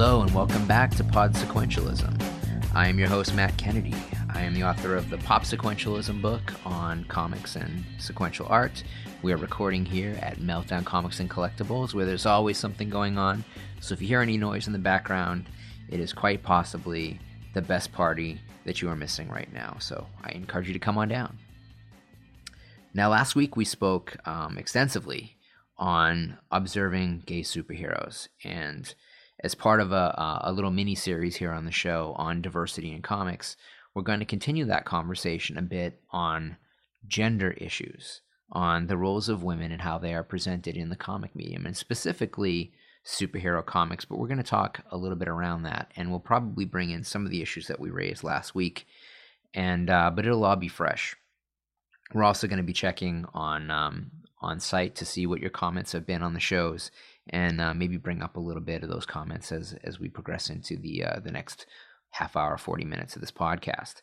Hello, and welcome back to Pod Sequentialism. I am your host, Matt Kennedy. I am the author of the Pop Sequentialism book on comics and sequential art. We are recording here at Meltdown Comics and Collectibles, where there's always something going on. So if you hear any noise in the background, it is quite possibly the best party that you are missing right now. So I encourage you to come on down. Now, last week we spoke um, extensively on observing gay superheroes. And as part of a, a little mini series here on the show on diversity in comics, we're going to continue that conversation a bit on gender issues, on the roles of women and how they are presented in the comic medium, and specifically superhero comics. But we're going to talk a little bit around that, and we'll probably bring in some of the issues that we raised last week. And uh, but it'll all be fresh. We're also going to be checking on um, on site to see what your comments have been on the shows, and uh, maybe bring up a little bit of those comments as as we progress into the uh, the next half hour, forty minutes of this podcast.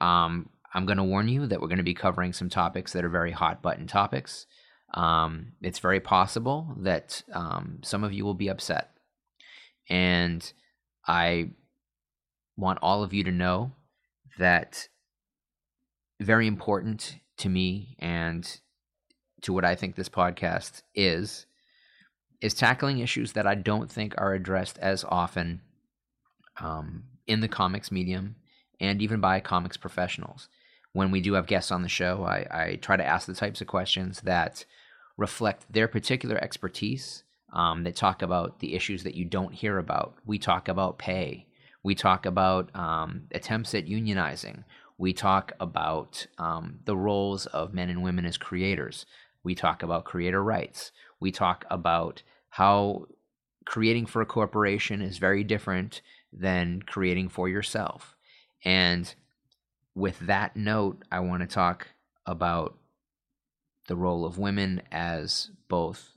Um, I'm going to warn you that we're going to be covering some topics that are very hot button topics. Um, it's very possible that um, some of you will be upset, and I want all of you to know that very important to me and to what I think this podcast is, is tackling issues that I don't think are addressed as often um, in the comics medium and even by comics professionals. When we do have guests on the show, I, I try to ask the types of questions that reflect their particular expertise, um, that talk about the issues that you don't hear about. We talk about pay. We talk about um, attempts at unionizing. We talk about um, the roles of men and women as creators. We talk about creator rights. We talk about how creating for a corporation is very different than creating for yourself. And with that note, I want to talk about the role of women as both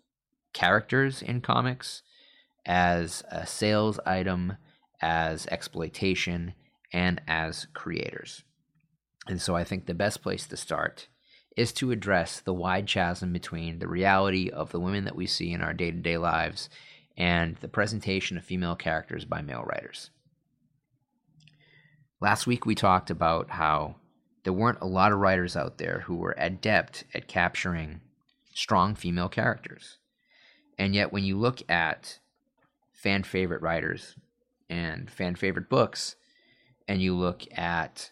characters in comics, as a sales item, as exploitation, and as creators. And so I think the best place to start is to address the wide chasm between the reality of the women that we see in our day to day lives and the presentation of female characters by male writers. Last week we talked about how there weren't a lot of writers out there who were adept at capturing strong female characters. And yet, when you look at fan favorite writers and fan favorite books, and you look at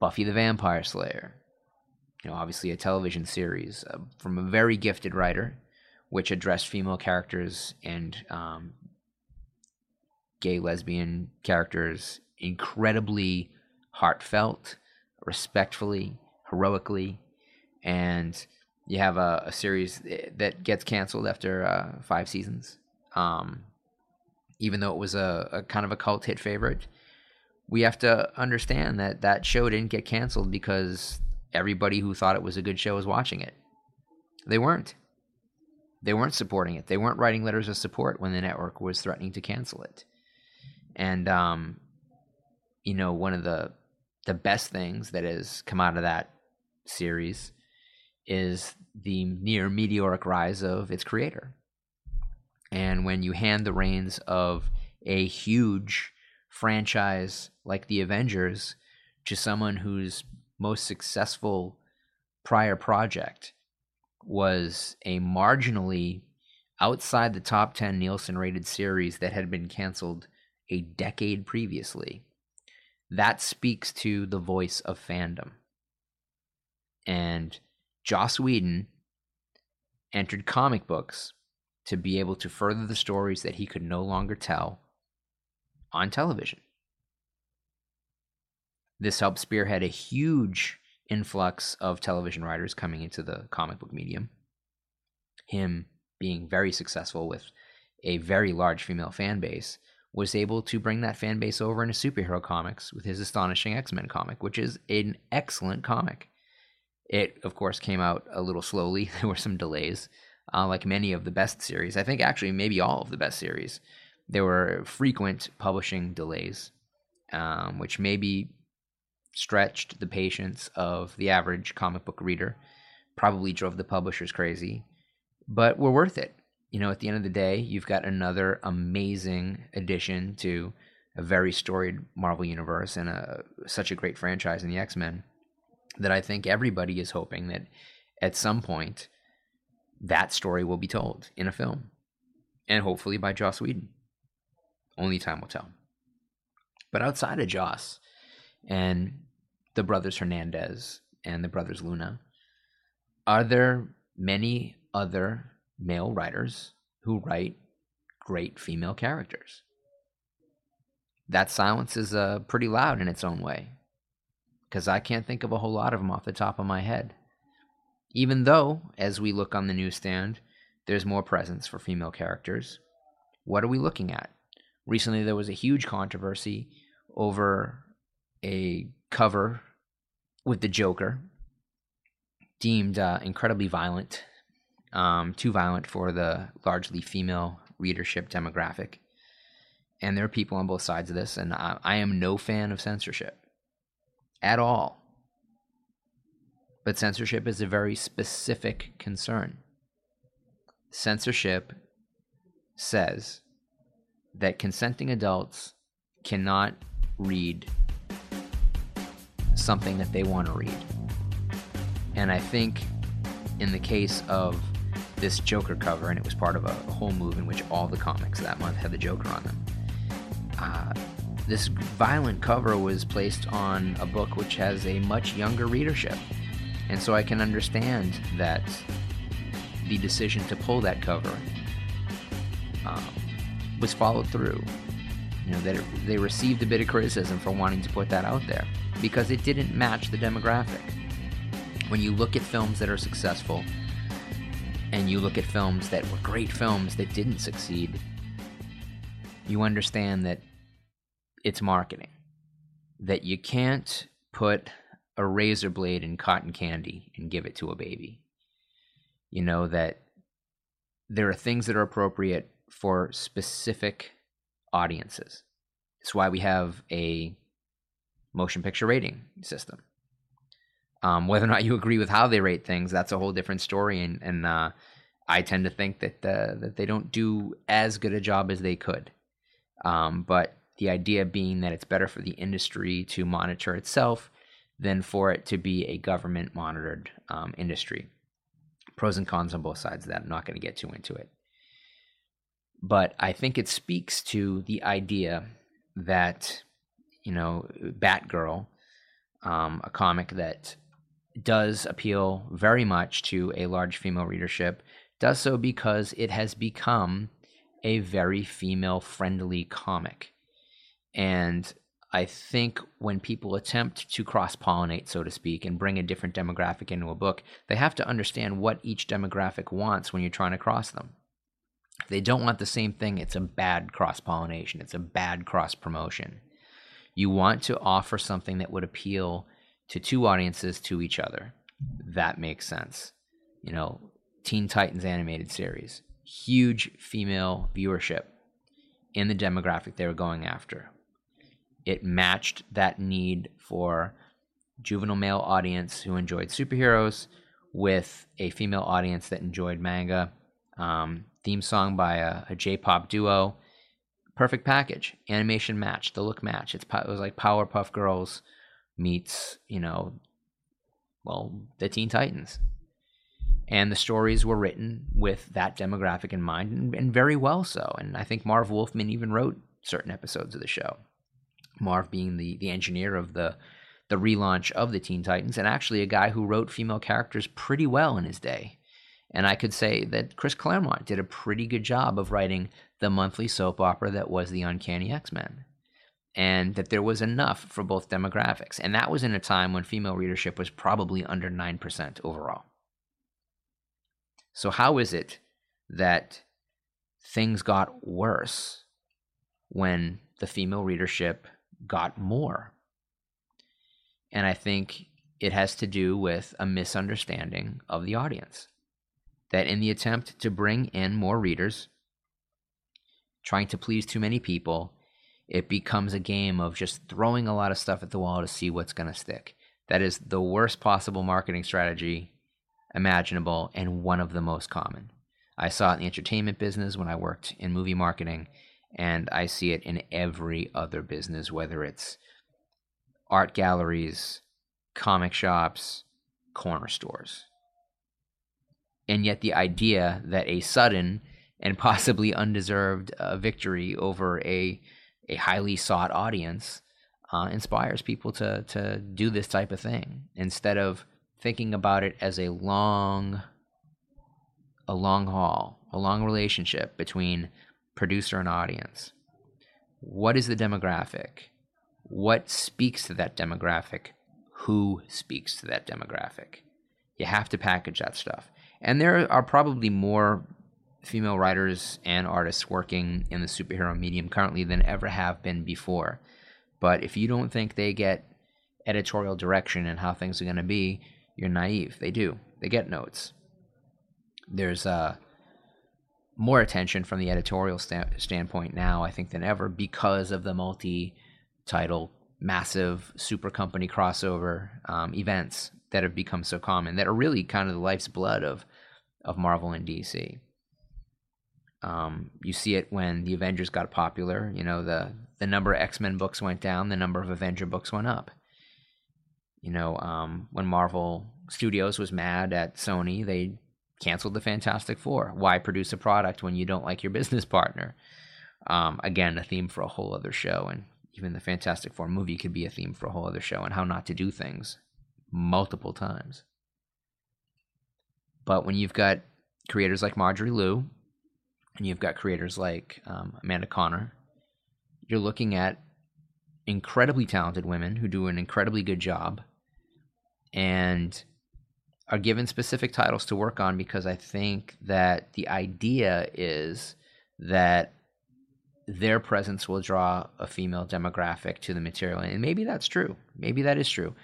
Buffy the Vampire Slayer, you know, obviously a television series uh, from a very gifted writer, which addressed female characters and um, gay lesbian characters incredibly heartfelt, respectfully, heroically, and you have a, a series that gets canceled after uh, five seasons. Um, even though it was a, a kind of a cult hit favorite, we have to understand that that show didn't get canceled because everybody who thought it was a good show was watching it. They weren't. They weren't supporting it. They weren't writing letters of support when the network was threatening to cancel it. And um, you know, one of the the best things that has come out of that series is the near meteoric rise of its creator. And when you hand the reins of a huge franchise like the Avengers to someone whose most successful prior project was a marginally outside the top 10 Nielsen rated series that had been canceled a decade previously. That speaks to the voice of fandom. And Joss Whedon entered comic books to be able to further the stories that he could no longer tell on television. This helped spearhead a huge influx of television writers coming into the comic book medium. Him being very successful with a very large female fan base was able to bring that fan base over into superhero comics with his astonishing X-Men comic, which is an excellent comic. It, of course, came out a little slowly. There were some delays, uh, like many of the best series. I think actually maybe all of the best series. There were frequent publishing delays, um, which maybe stretched the patience of the average comic book reader, probably drove the publishers crazy, but were worth it. you know, at the end of the day, you've got another amazing addition to a very storied Marvel universe and a such a great franchise in the X Men that I think everybody is hoping that at some point that story will be told in a film, and hopefully by Joss Whedon. Only time will tell. But outside of Joss and the brothers Hernandez and the brothers Luna, are there many other male writers who write great female characters? That silence is uh, pretty loud in its own way, because I can't think of a whole lot of them off the top of my head. Even though, as we look on the newsstand, there's more presence for female characters, what are we looking at? Recently, there was a huge controversy over a cover with the Joker, deemed uh, incredibly violent, um, too violent for the largely female readership demographic. And there are people on both sides of this, and I, I am no fan of censorship at all. But censorship is a very specific concern. Censorship says that consenting adults cannot read something that they want to read. And I think in the case of this Joker cover, and it was part of a, a whole move in which all the comics that month had the Joker on them. Uh, this violent cover was placed on a book which has a much younger readership. And so I can understand that the decision to pull that cover um, was followed through. You know, that they received a bit of criticism for wanting to put that out there because it didn't match the demographic. When you look at films that are successful and you look at films that were great films that didn't succeed, you understand that it's marketing. That you can't put a razor blade in cotton candy and give it to a baby. You know, that there are things that are appropriate for specific audiences. It's why we have a motion picture rating system. Um, whether or not you agree with how they rate things, that's a whole different story. And, and uh, I tend to think that uh, that they don't do as good a job as they could. Um, but the idea being that it's better for the industry to monitor itself than for it to be a government monitored um, industry. Pros and cons on both sides of that. I'm not going to get too into it. But I think it speaks to the idea that, you know, Batgirl, um, a comic that does appeal very much to a large female readership, does so because it has become a very female friendly comic. And I think when people attempt to cross pollinate, so to speak, and bring a different demographic into a book, they have to understand what each demographic wants when you're trying to cross them. If they don't want the same thing, it's a bad cross pollination, it's a bad cross promotion. You want to offer something that would appeal to two audiences to each other. That makes sense. You know, Teen Titans animated series, huge female viewership in the demographic they were going after. It matched that need for juvenile male audience who enjoyed superheroes with a female audience that enjoyed manga. Um, theme song by a a J-pop duo. Perfect package. Animation match. The look match. It's it was like Powerpuff Girls meets you know, well, the Teen Titans and the stories were written with that demographic in mind and, and, very well so and i think marv wolfman even wrote certain episodes of the show marv being the, the engineer of the the relaunch of the teen titans and actually a guy who wrote female characters pretty well in his day and i could say that chris claremont did a pretty good job of writing the monthly soap opera that was the uncanny x-men and that there was enough for both demographics and that was in a time when female readership was probably under 9% overall so, how is it that things got worse when the female readership got more? And I think it has to do with a misunderstanding of the audience. That in the attempt to bring in more readers, trying to please too many people, it becomes a game of just throwing a lot of stuff at the wall to see what's going to stick. That is the worst possible marketing strategy imaginable and one of the most common. I saw it in the entertainment business when I worked in movie marketing, and I see it in every other business, whether it's art galleries, comic shops, corner stores. And yet, the idea that a sudden and possibly undeserved uh, victory over a, a highly sought audience uh, inspires people to, to do this type of thing instead of thinking about it as a long a long haul, a long relationship between producer and audience. What is the demographic? What speaks to that demographic? Who speaks to that demographic? You have to package that stuff. And there are probably more female writers and artists working in the superhero medium currently than ever have been before. But if you don't think they get editorial direction and how things are going to be, you're naive. They do. They get notes. There's uh, more attention from the editorial sta- standpoint now, I think, than ever because of the multi title, massive super company crossover um, events that have become so common that are really kind of the life's blood of, of Marvel and DC. Um, you see it when the Avengers got popular. You know, the, the number of X Men books went down, the number of Avenger books went up. You know, um, when Marvel Studios was mad at Sony, they canceled the Fantastic Four. Why produce a product when you don't like your business partner? Um, again, a theme for a whole other show, and even the Fantastic Four movie could be a theme for a whole other show, and how not to do things multiple times. But when you've got creators like Marjorie Liu, and you've got creators like um, Amanda Conner, you're looking at incredibly talented women who do an incredibly good job and are given specific titles to work on because I think that the idea is that their presence will draw a female demographic to the material. And maybe that's true. Maybe that is true.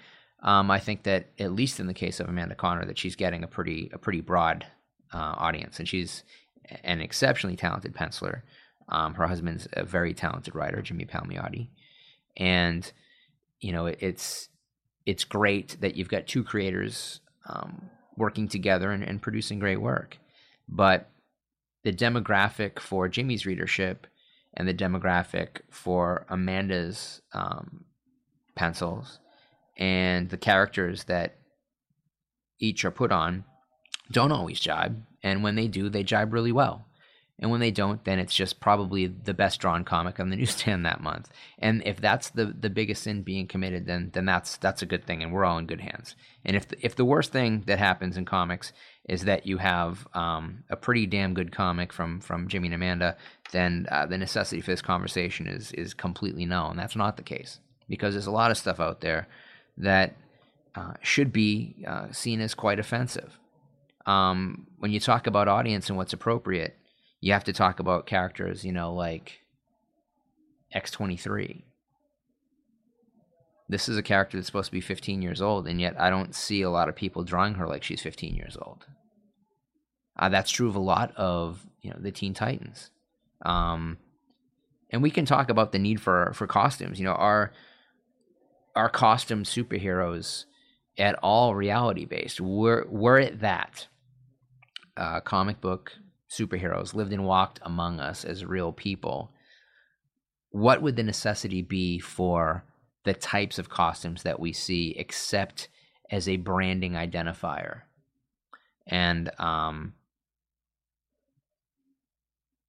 Um, I think that at least in the case of Amanda Conner, that she's getting a pretty a pretty broad uh, audience, and she's an exceptionally talented penciler. Um, her husband's a very talented writer, Jimmy Palmiotti, and you know it, it's it's great that you've got two creators um, working together and, and producing great work. But the demographic for Jimmy's readership and the demographic for Amanda's um, pencils and the characters that each are put on don't always jibe. And when they do, they jibe really well. And when they don't, then it's just probably the best drawn comic on the newsstand that month. And if that's the, the biggest sin being committed, then then that's that's a good thing, and we're all in good hands. And if the, if the worst thing that happens in comics is that you have um, a pretty damn good comic from from Jimmy and Amanda, then uh, the necessity for this conversation is is completely null, and that's not the case because there's a lot of stuff out there that uh, should be uh, seen as quite offensive. Um, when you talk about audience and what's appropriate you have to talk about characters, you know, like X23. This is a character that's supposed to be 15 years old, and yet I don't see a lot of people drawing her like she's 15 years old. Uh, that's true of a lot of you know the Teen Titans, um, and we can talk about the need for for costumes. You know, are are costume superheroes at all reality based? Were were it that uh, comic book superheroes lived and walked among us as real people, what would the necessity be for the types of costumes that we see except as a branding identifier? And um,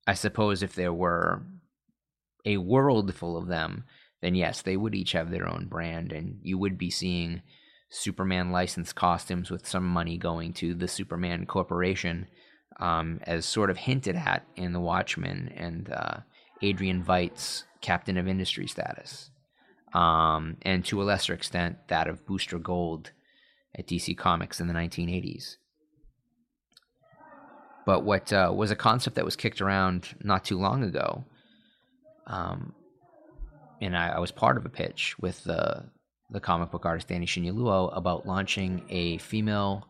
I suppose if there were a world full of them, then yes, they would each have their own brand, and you would be seeing Superman licensed costumes with some money going to the Superman Corporation um, as sort of hinted at in The Watchmen and uh, Adrian Veidt's Captain of Industry status, um, and to a lesser extent that of Booster Gold at DC Comics in the 1980s. But what uh, was a concept that was kicked around not too long ago, um, and I, I, was part of a pitch with the the comic book artist Danny Shinyaluo about launching a female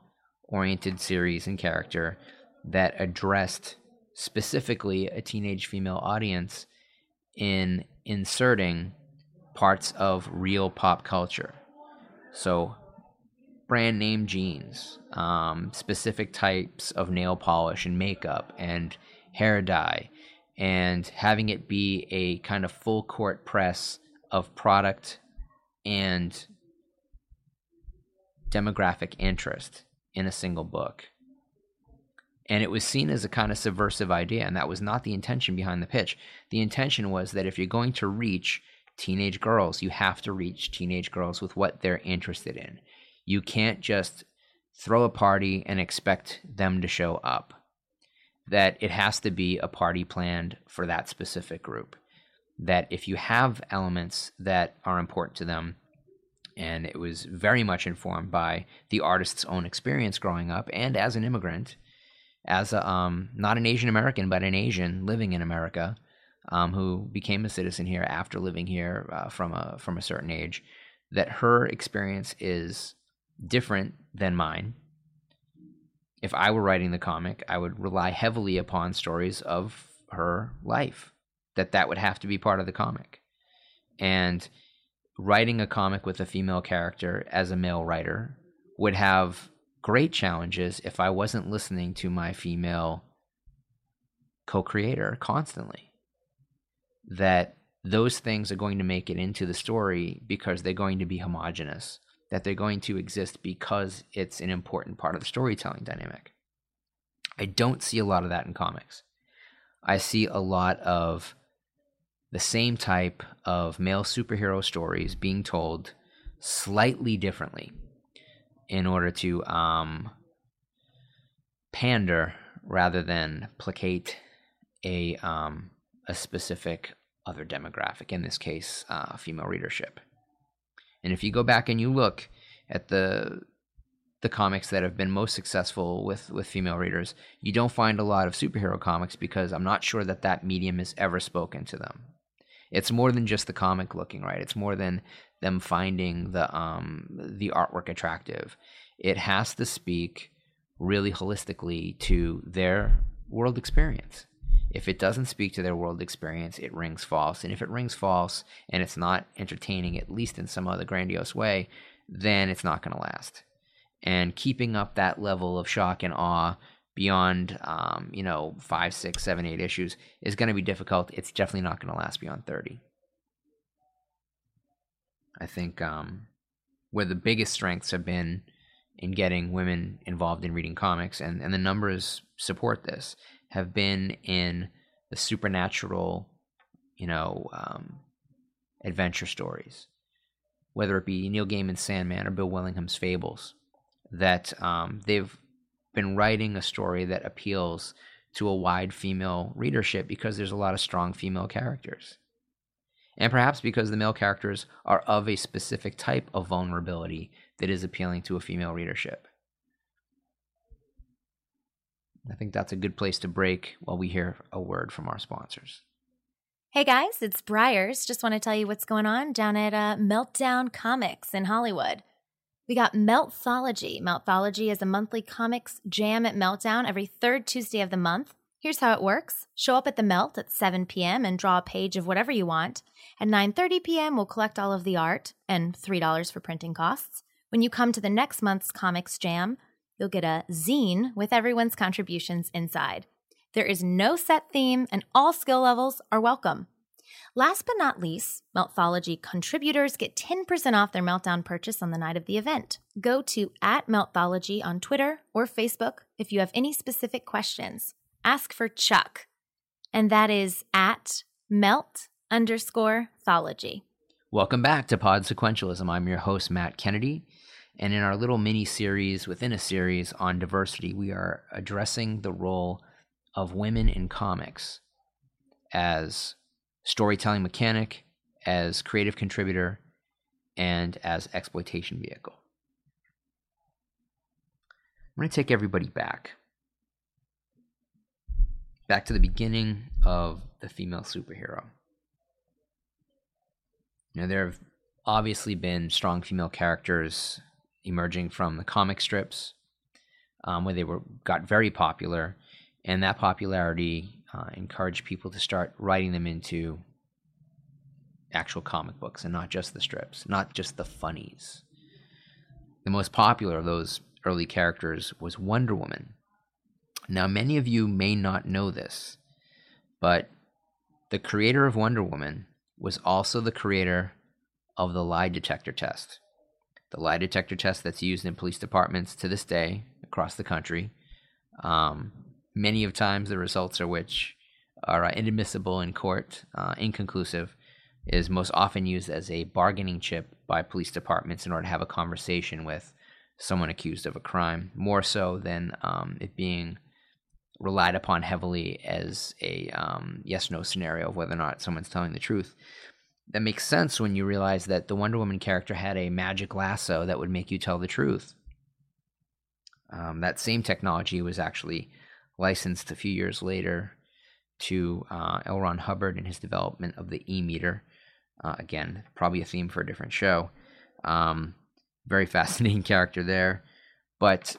oriented series and character that addressed specifically a teenage female audience in inserting parts of real pop culture. So, brand name jeans, um, specific types of nail polish and makeup and hair dye, and having it be a kind of full court press of product and demographic interest in a single book. And it was seen as a kind of subversive idea, and that was not the intention behind the pitch. The intention was that if you're going to reach teenage girls, you have to reach teenage girls with what they're interested in. You can't just throw a party and expect them to show up. That it has to be a party planned for that specific group. That if you have elements that are important to them, and it was very much informed by the artist's own experience growing up and as an immigrant, as a um, not an Asian American but an Asian living in America, um, who became a citizen here after living here uh, from a from a certain age, that her experience is different than mine. If I were writing the comic, I would rely heavily upon stories of her life. That that would have to be part of the comic, and writing a comic with a female character as a male writer would have great challenges if I wasn't listening to my female co creator constantly. That those things are going to make it into the story because they're going to be homogenous, that they're going to exist because it's an important part of the storytelling dynamic. I don't see a lot of that in comics. I see a lot of the same type of male superhero stories being told slightly differently in order to um, pander rather than placate a um, a specific other demographic. In this case, uh, female readership. And if you go back and you look at the the comics that have been most successful with with female readers, you don't find a lot of superhero comics because I'm not sure that that medium is ever spoken to them. It's more than just the comic looking right. It's more than them finding the um the artwork attractive. It has to speak really holistically to their world experience. If it doesn't speak to their world experience, it rings false. And if it rings false and it's not entertaining, at least in some other grandiose way, then it's not going to last. And keeping up that level of shock and awe beyond um, you know five, six, seven, eight issues is going to be difficult. It's definitely not going to last beyond thirty. I think um, where the biggest strengths have been in getting women involved in reading comics, and, and the numbers support this, have been in the supernatural, you know, um, adventure stories, whether it be Neil Gaiman's Sandman or Bill Willingham's Fables, that um, they've been writing a story that appeals to a wide female readership because there's a lot of strong female characters. And perhaps because the male characters are of a specific type of vulnerability that is appealing to a female readership. I think that's a good place to break while we hear a word from our sponsors. Hey guys, it's Briars. Just want to tell you what's going on down at uh, Meltdown Comics in Hollywood. We got Meltthology. Meltthology is a monthly comics jam at Meltdown every third Tuesday of the month. Here's how it works. Show up at the Melt at 7 p.m. and draw a page of whatever you want. At 9:30 p.m., we'll collect all of the art and $3 for printing costs. When you come to the next month's comics jam, you'll get a zine with everyone's contributions inside. There is no set theme and all skill levels are welcome. Last but not least, Meltthology contributors get 10% off their Meltdown purchase on the night of the event. Go to at Meltthology on Twitter or Facebook if you have any specific questions. Ask for Chuck, and that is at melt underscore thology. Welcome back to Pod Sequentialism. I'm your host, Matt Kennedy. And in our little mini series within a series on diversity, we are addressing the role of women in comics as storytelling mechanic, as creative contributor, and as exploitation vehicle. I'm going to take everybody back. Back to the beginning of the female superhero. Now, there have obviously been strong female characters emerging from the comic strips, um, where they were got very popular, and that popularity uh, encourage people to start writing them into actual comic books and not just the strips, not just the funnies. the most popular of those early characters was Wonder Woman. Now, many of you may not know this, but the creator of Wonder Woman was also the creator of the lie detector test. The lie detector test that's used in police departments to this day across the country. Um, many of times, the results are which are uh, inadmissible in court, uh, inconclusive, is most often used as a bargaining chip by police departments in order to have a conversation with someone accused of a crime, more so than um, it being relied upon heavily as a um, yes no scenario of whether or not someone's telling the truth. That makes sense when you realize that the Wonder Woman character had a magic lasso that would make you tell the truth. Um, that same technology was actually licensed a few years later to uh, L. Ron Hubbard in his development of the E meter. Uh, again, probably a theme for a different show. Um, very fascinating character there. But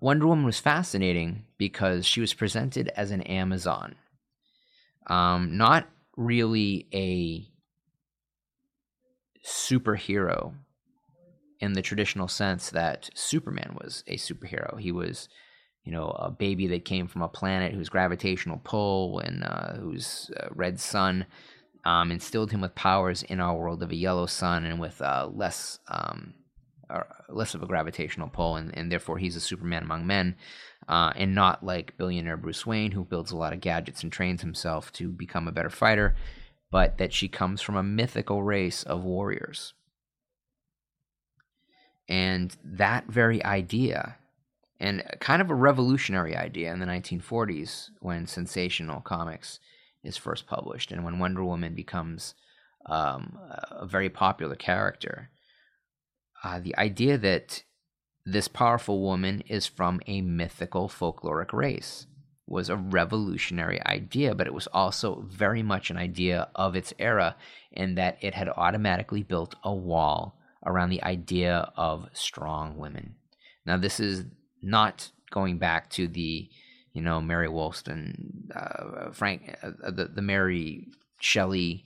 Wonder Woman was fascinating because she was presented as an Amazon. Um, not really a superhero in the traditional sense that Superman was a superhero. He was, you know, a baby that came from a planet whose gravitational pull and uh, whose uh, red sun um, instilled him with powers in our world of a yellow sun and with uh, less um, less of a gravitational pull, and, and therefore he's a Superman among men, uh, and not like billionaire Bruce Wayne, who builds a lot of gadgets and trains himself to become a better fighter, but that she comes from a mythical race of warriors. And that very idea, and kind of a revolutionary idea in the 1940s when sensational comics is first published, and when Wonder Woman becomes um, a very popular character uh, the idea that this powerful woman is from a mythical folkloric race was a revolutionary idea, but it was also very much an idea of its era in that it had automatically built a wall around the idea of strong women. Now, this is not going back to the, you know, Mary Wollstone, uh, Frank, uh, the, the Mary Shelley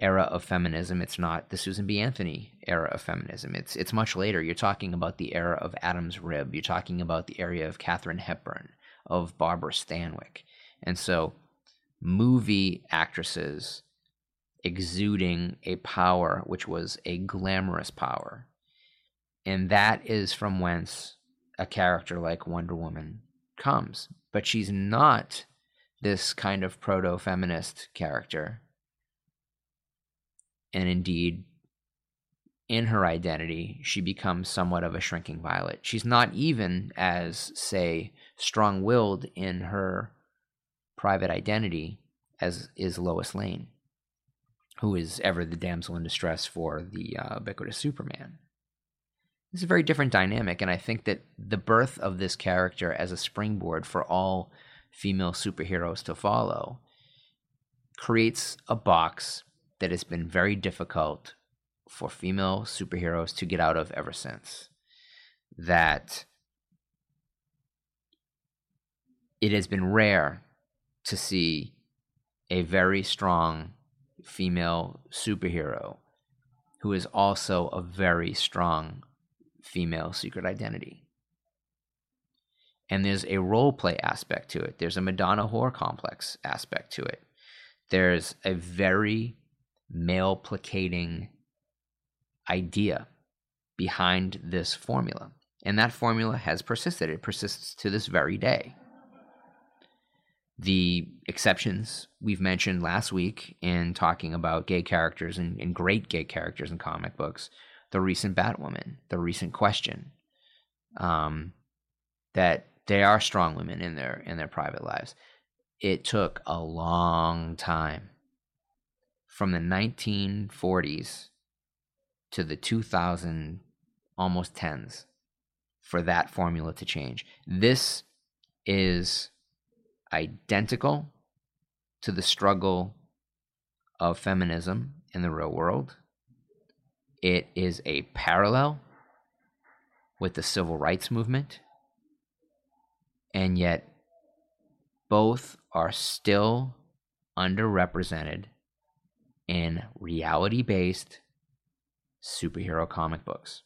era of feminism. It's not the Susan B. Anthony era of feminism. It's it's much later. You're talking about the era of Adam's Rib. You're talking about the area of Katharine Hepburn, of Barbara Stanwyck, and so movie actresses exuding a power which was a glamorous power, and that is from whence a character like Wonder Woman comes. But she's not this kind of proto feminist character and indeed in her identity, she becomes somewhat of a shrinking violet. She's not even as, say, strong willed in her private identity as is Lois Lane, who is ever the damsel in distress for the uh, ubiquitous Superman. Is a very different dynamic, and I think that the birth of this character as a springboard for all female superheroes to follow creates a box that it's been very difficult for female superheroes to get out of ever since. That it has been rare to see a very strong female superhero who is also a very strong female secret identity. And there's a role play aspect to it. There's a Madonna whore complex aspect to it. There's a very male placating idea behind this formula. And that formula has persisted. It persists to this very day. The exceptions we've mentioned last week in talking about gay characters and, and great gay characters in comic books, the recent Batwoman, the recent Question, um, that they are strong women in their in their private lives. It took a long time from the 1940s to the 2000 almost 10s for that formula to change. This is identical to the struggle of feminism in the real world. It is a parallel with the civil rights movement. And yet, both are still underrepresented in reality based superhero comic books.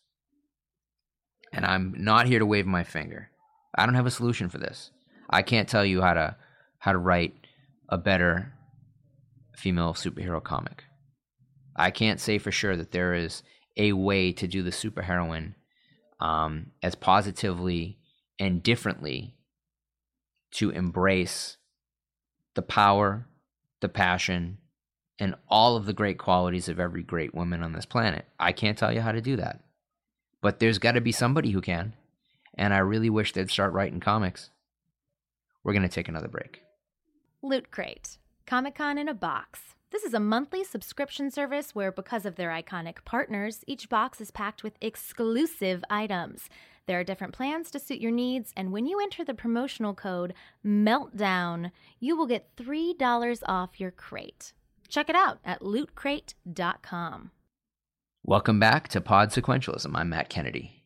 And I'm not here to wave my finger. I don't have a solution for this. I can't tell you how to how to write a better female superhero comic. I can't say for sure that there is a way to do the superheroine um, as positively and differently to embrace the power, the passion, and all of the great qualities of every great woman on this planet. I can't tell you how to do that. But there's got to be somebody who can. And I really wish they'd start writing comics. We're going to take another break. Loot Crate Comic Con in a Box. This is a monthly subscription service where, because of their iconic partners, each box is packed with exclusive items. There are different plans to suit your needs, and when you enter the promotional code MELTDOWN, you will get $3 off your crate. Check it out at lootcrate.com. Welcome back to Pod Sequentialism. I'm Matt Kennedy.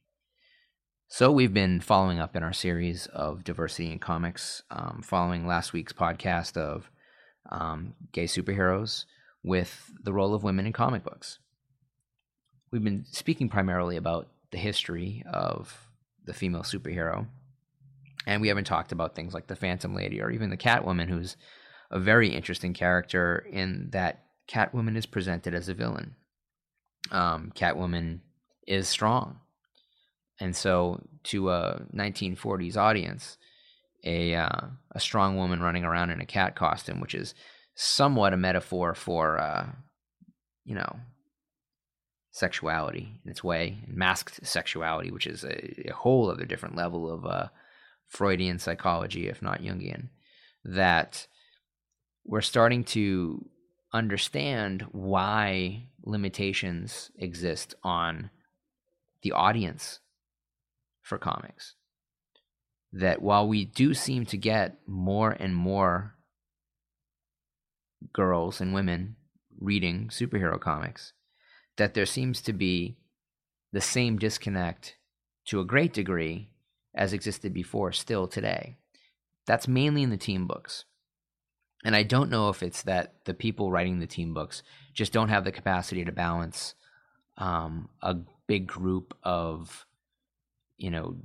So, we've been following up in our series of diversity in comics, um, following last week's podcast of um, gay superheroes with the role of women in comic books. We've been speaking primarily about the history of the female superhero, and we haven't talked about things like the Phantom Lady or even the Catwoman, who's a very interesting character in that Catwoman is presented as a villain. Um, Catwoman is strong. And so, to a 1940s audience, a uh, a strong woman running around in a cat costume, which is somewhat a metaphor for uh, you know sexuality in its way, masked sexuality, which is a, a whole other different level of uh, Freudian psychology, if not Jungian. That we're starting to understand why limitations exist on the audience for comics that while we do seem to get more and more girls and women reading superhero comics, that there seems to be the same disconnect to a great degree as existed before still today. That's mainly in the team books. And I don't know if it's that the people writing the team books just don't have the capacity to balance um, a big group of, you know,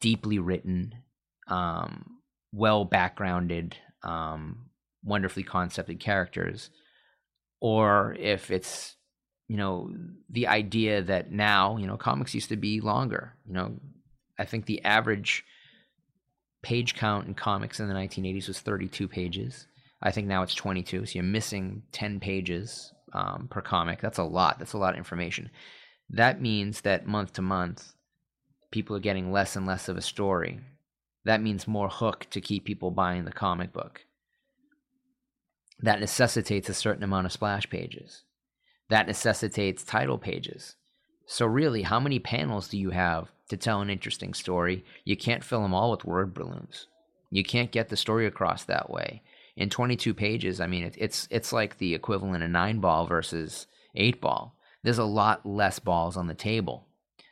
deeply written, um, well backgrounded, um, wonderfully concepted characters, or if it's you know the idea that now you know comics used to be longer. You know, I think the average page count in comics in the 1980s was 32 pages. I think now it's 22, so you're missing 10 pages um, per comic. That's a lot. That's a lot of information. That means that month to month, people are getting less and less of a story. That means more hook to keep people buying the comic book. That necessitates a certain amount of splash pages. That necessitates title pages. So, really, how many panels do you have to tell an interesting story? You can't fill them all with word balloons. You can't get the story across that way. In 22 pages, I mean, it, it's it's like the equivalent of nine ball versus eight ball. There's a lot less balls on the table.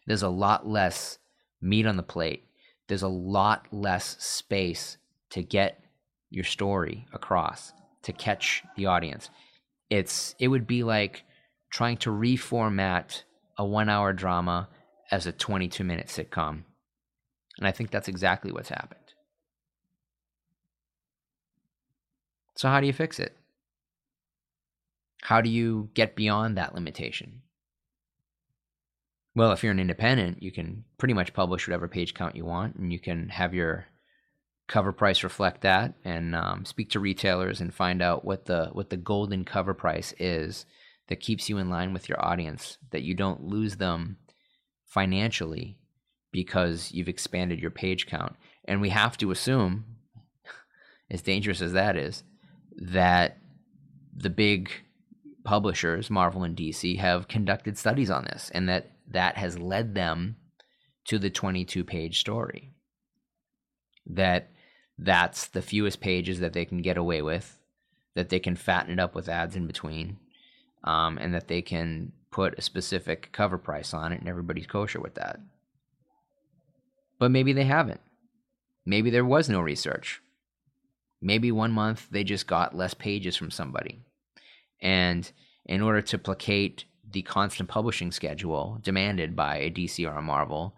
There's a lot less meat on the plate. There's a lot less space to get your story across to catch the audience. It's it would be like trying to reformat a 1-hour drama as a 22-minute sitcom. And I think that's exactly what's happened. So how do you fix it? How do you get beyond that limitation? Well, if you're an independent, you can pretty much publish whatever page count you want, and you can have your cover price reflect that, and um, speak to retailers and find out what the what the golden cover price is that keeps you in line with your audience, that you don't lose them financially because you've expanded your page count. And we have to assume, as dangerous as that is, that the big publishers, Marvel and DC, have conducted studies on this, and that that has led them to the 22 page story. That that's the fewest pages that they can get away with, that they can fatten it up with ads in between, um, and that they can put a specific cover price on it, and everybody's kosher with that. But maybe they haven't. Maybe there was no research. Maybe one month they just got less pages from somebody. And in order to placate the constant publishing schedule demanded by a DC or a Marvel,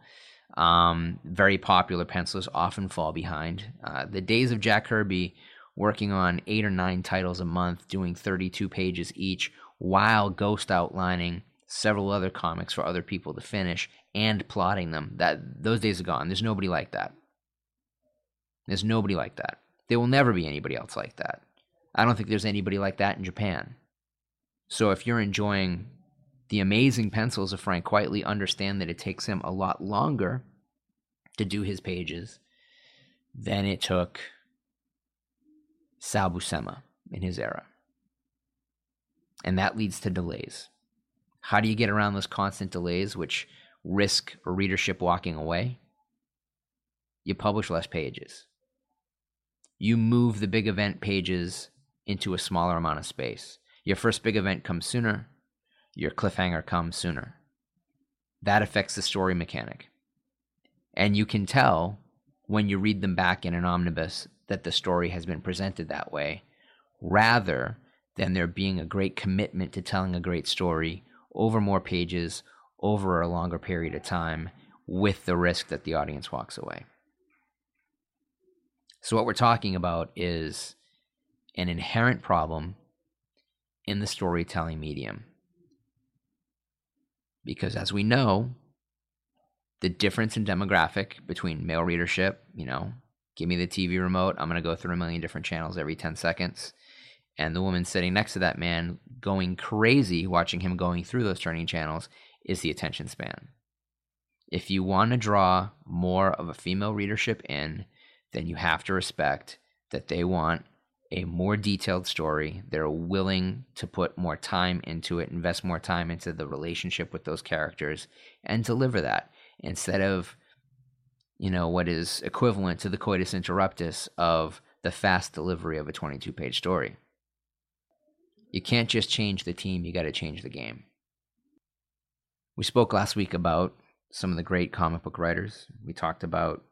um, very popular pencilers often fall behind. Uh, the days of Jack Kirby working on eight or nine titles a month, doing 32 pages each, while ghost outlining several other comics for other people to finish and plotting them. That those days are gone. There's nobody like that. There's nobody like that. There will never be anybody else like that. I don't think there's anybody like that in Japan. So if you're enjoying the amazing pencils of Frank Quitely, understand that it takes him a lot longer to do his pages than it took Sal Buscema in his era. And that leads to delays. How do you get around those constant delays, which risk readership walking away? You publish less pages. You move the big event pages into a smaller amount of space. Your first big event comes sooner, your cliffhanger comes sooner. That affects the story mechanic. And you can tell when you read them back in an omnibus that the story has been presented that way, rather than there being a great commitment to telling a great story over more pages, over a longer period of time, with the risk that the audience walks away. So, what we're talking about is an inherent problem in the storytelling medium. Because, as we know, the difference in demographic between male readership, you know, give me the TV remote, I'm going to go through a million different channels every 10 seconds, and the woman sitting next to that man going crazy watching him going through those turning channels is the attention span. If you want to draw more of a female readership in, then you have to respect that they want a more detailed story. They're willing to put more time into it, invest more time into the relationship with those characters, and deliver that instead of, you know, what is equivalent to the coitus interruptus of the fast delivery of a 22 page story. You can't just change the team, you got to change the game. We spoke last week about some of the great comic book writers. We talked about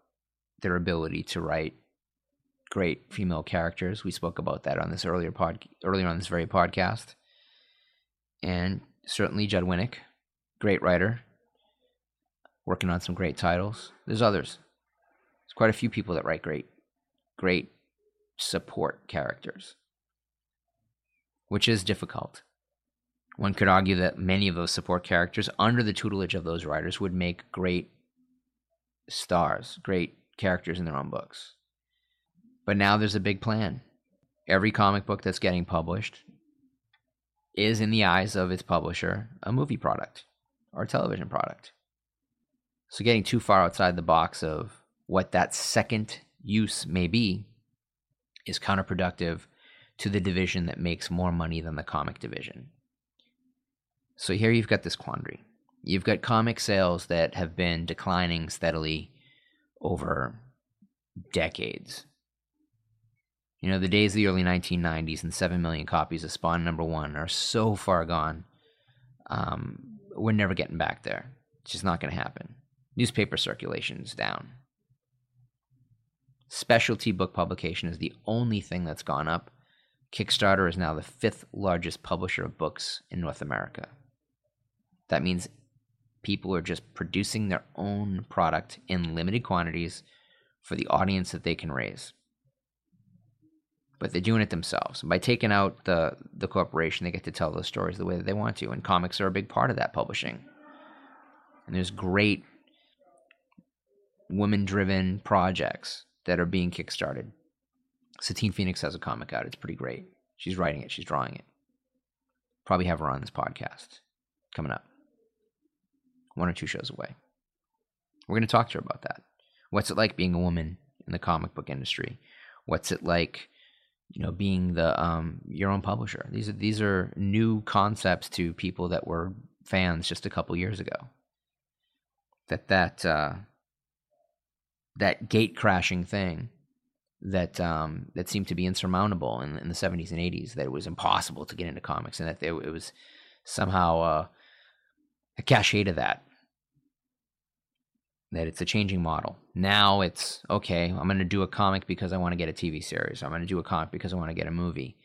their ability to write great female characters. We spoke about that on this earlier pod earlier on this very podcast. And certainly Judd Winick, great writer, working on some great titles. There's others. There's quite a few people that write great, great support characters which is difficult. One could argue that many of those support characters, under the tutelage of those writers, would make great stars, great characters in their own books. But now there's a big plan. Every comic book that's getting published is, in the eyes of its publisher, a movie product or a television product. So, getting too far outside the box of what that second use may be is counterproductive to the division that makes more money than the comic division. So here you've got this quandary. You've got comic sales that have been declining steadily over decades. You know, the days of the early 1990s and 7 million copies of Spawn number one are so far gone. Um, we're never getting back there. It's just not going to happen. Newspaper circulation is down. Specialty book publication is the only thing that's gone up Kickstarter is now the fifth largest publisher of books in North America. That means people are just producing their own product in limited quantities for the audience that they can raise. But they're doing it themselves. by taking out the, the corporation, they get to tell those stories the way that they want to. And comics are a big part of that publishing. And there's great women driven projects that are being kickstarted. Satine Phoenix has a comic out. It's pretty great. She's writing it. She's drawing it. Probably have her on this podcast coming up. One or two shows away. We're going to talk to her about that. What's it like being a woman in the comic book industry? What's it like, you know, being the um, your own publisher? These are these are new concepts to people that were fans just a couple years ago. That that uh, that gate crashing thing that um, that seemed to be insurmountable in, in, the 70s and 80s. That it was impossible to get into comics, and that it was somehow uh, a cachet to that. That it's a changing model. Now it's okay. I'm going to do a comic because I want to get a TV series. I'm going to do a comic because I want to get a movie.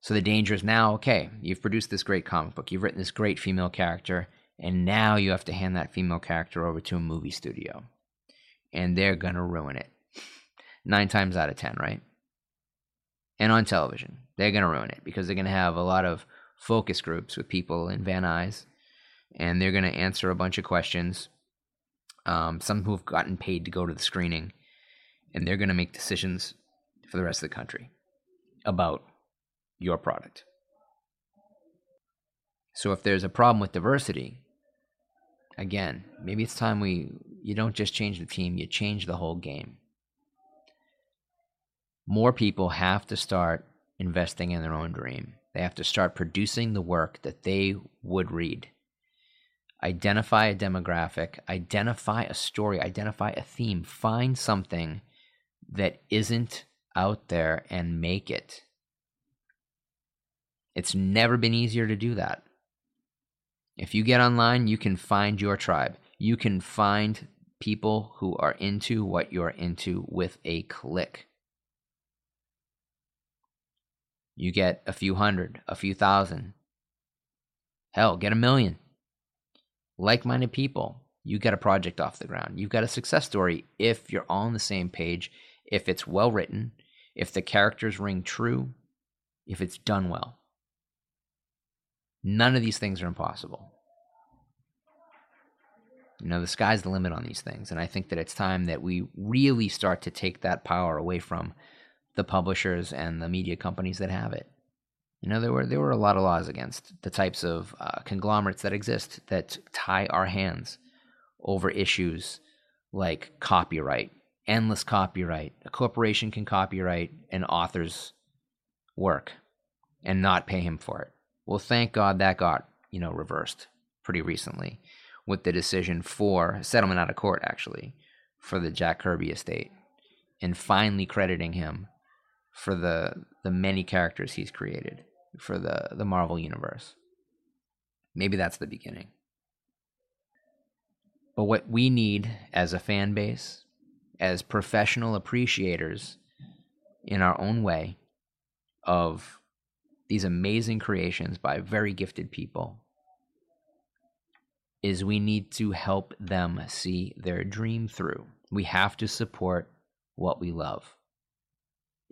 So the danger is now okay, you've produced this great comic book, you've written this great female character, and now you have to hand that female character over to a movie studio. And they're going to ruin it. Nine times out of ten, right? And on television, they're going to ruin it because they're going to have a lot of focus groups with people in Van Nuys, and they're going to answer a bunch of questions. Um, some who have gotten paid to go to the screening, and they're going to make decisions for the rest of the country about your product. So if there's a problem with diversity, again, maybe it's time we you don't just change the team, you change the whole game. More people have to start investing in their own dream. They have to start producing the work that they would read. Identify a demographic, identify a story, identify a theme, find something that isn't out there and make it. It's never been easier to do that. If you get online, you can find your tribe. You can find people who are into what you're into with a click. You get a few hundred, a few thousand. Hell, get a million. Like minded people. You get a project off the ground. You've got a success story if you're all on the same page, if it's well written, if the characters ring true, if it's done well. None of these things are impossible. You know, the sky's the limit on these things. And I think that it's time that we really start to take that power away from the publishers and the media companies that have it. You know, there were there were a lot of laws against the types of uh, conglomerates that exist that tie our hands over issues like copyright, endless copyright. A corporation can copyright an author's work and not pay him for it. Well, thank God that got you know reversed pretty recently with the decision for settlement out of court actually for the Jack Kirby estate and finally crediting him for the the many characters he's created for the the Marvel universe. Maybe that's the beginning. But what we need as a fan base, as professional appreciators in our own way of these amazing creations by very gifted people, is we need to help them see their dream through. We have to support what we love.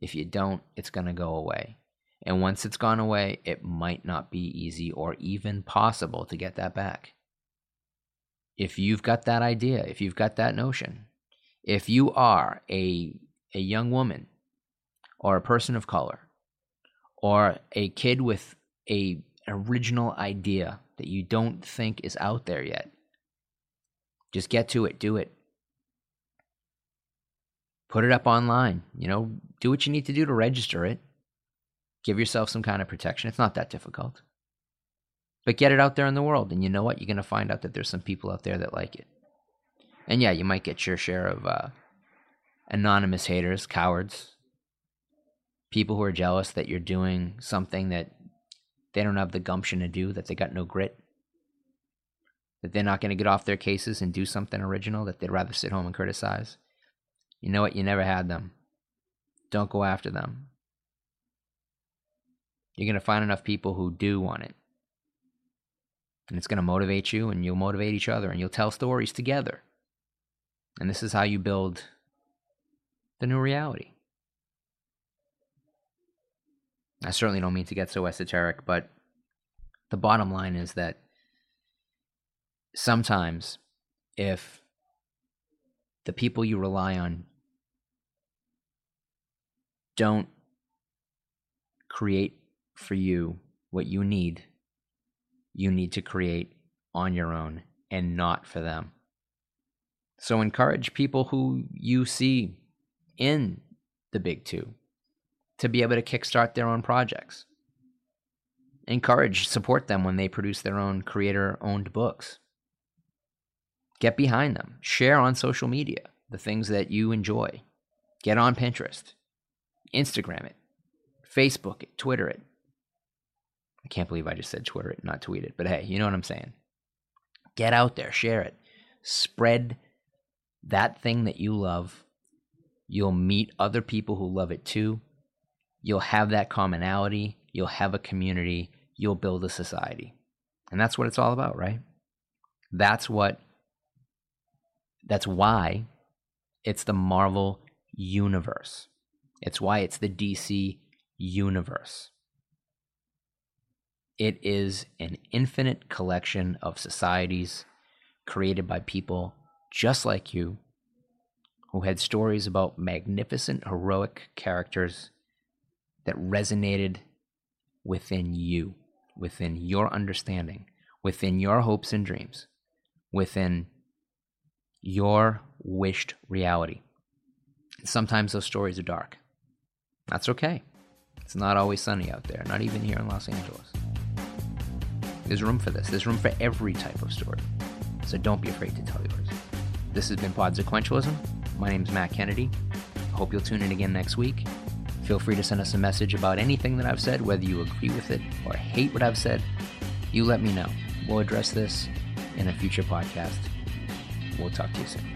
If you don't, it's going to go away. And once it's gone away, it might not be easy or even possible to get that back. If you've got that idea, if you've got that notion, if you are a, a young woman or a person of color or a kid with a original idea that you don't think is out there yet, just get to it, do it put it up online. You know, do what you need to do to register it. Give yourself some kind of protection. It's not that difficult. But get it out there in the world. And you know what? You're going to find out that there's some people out there that like it. And yeah, you might get your share of uh, anonymous haters, cowards, people who are jealous that you're doing something that they don't have the gumption to do, that they got no grit, that they're not going to get off their cases and do something original, that they'd rather sit home and criticize. You know what? You never had them. Don't go after them. You're going to find enough people who do want it. And it's going to motivate you, and you'll motivate each other, and you'll tell stories together. And this is how you build the new reality. I certainly don't mean to get so esoteric, but the bottom line is that sometimes if the people you rely on don't create for you what you need, you need to create on your own and not for them. So encourage people who you see in the big two to be able to kickstart their own projects. Encourage, support them when they produce their own creator owned books. Get behind them. Share on social media the things that you enjoy. Get on Pinterest. Instagram it, Facebook it, Twitter it. I can't believe I just said Twitter it, not tweet it, but hey, you know what I'm saying. Get out there, share it, spread that thing that you love. You'll meet other people who love it too. You'll have that commonality, you'll have a community, you'll build a society. And that's what it's all about, right? That's what that's why it's the Marvel universe. It's why it's the DC universe. It is an infinite collection of societies created by people just like you who had stories about magnificent, heroic characters that resonated within you, within your understanding, within your hopes and dreams, within your wished reality. Sometimes those stories are dark. That's okay. It's not always sunny out there, not even here in Los Angeles. There's room for this. There's room for every type of story. So don't be afraid to tell yours. This has been Pod Sequentialism. My name is Matt Kennedy. I hope you'll tune in again next week. Feel free to send us a message about anything that I've said, whether you agree with it or hate what I've said. You let me know. We'll address this in a future podcast. We'll talk to you soon.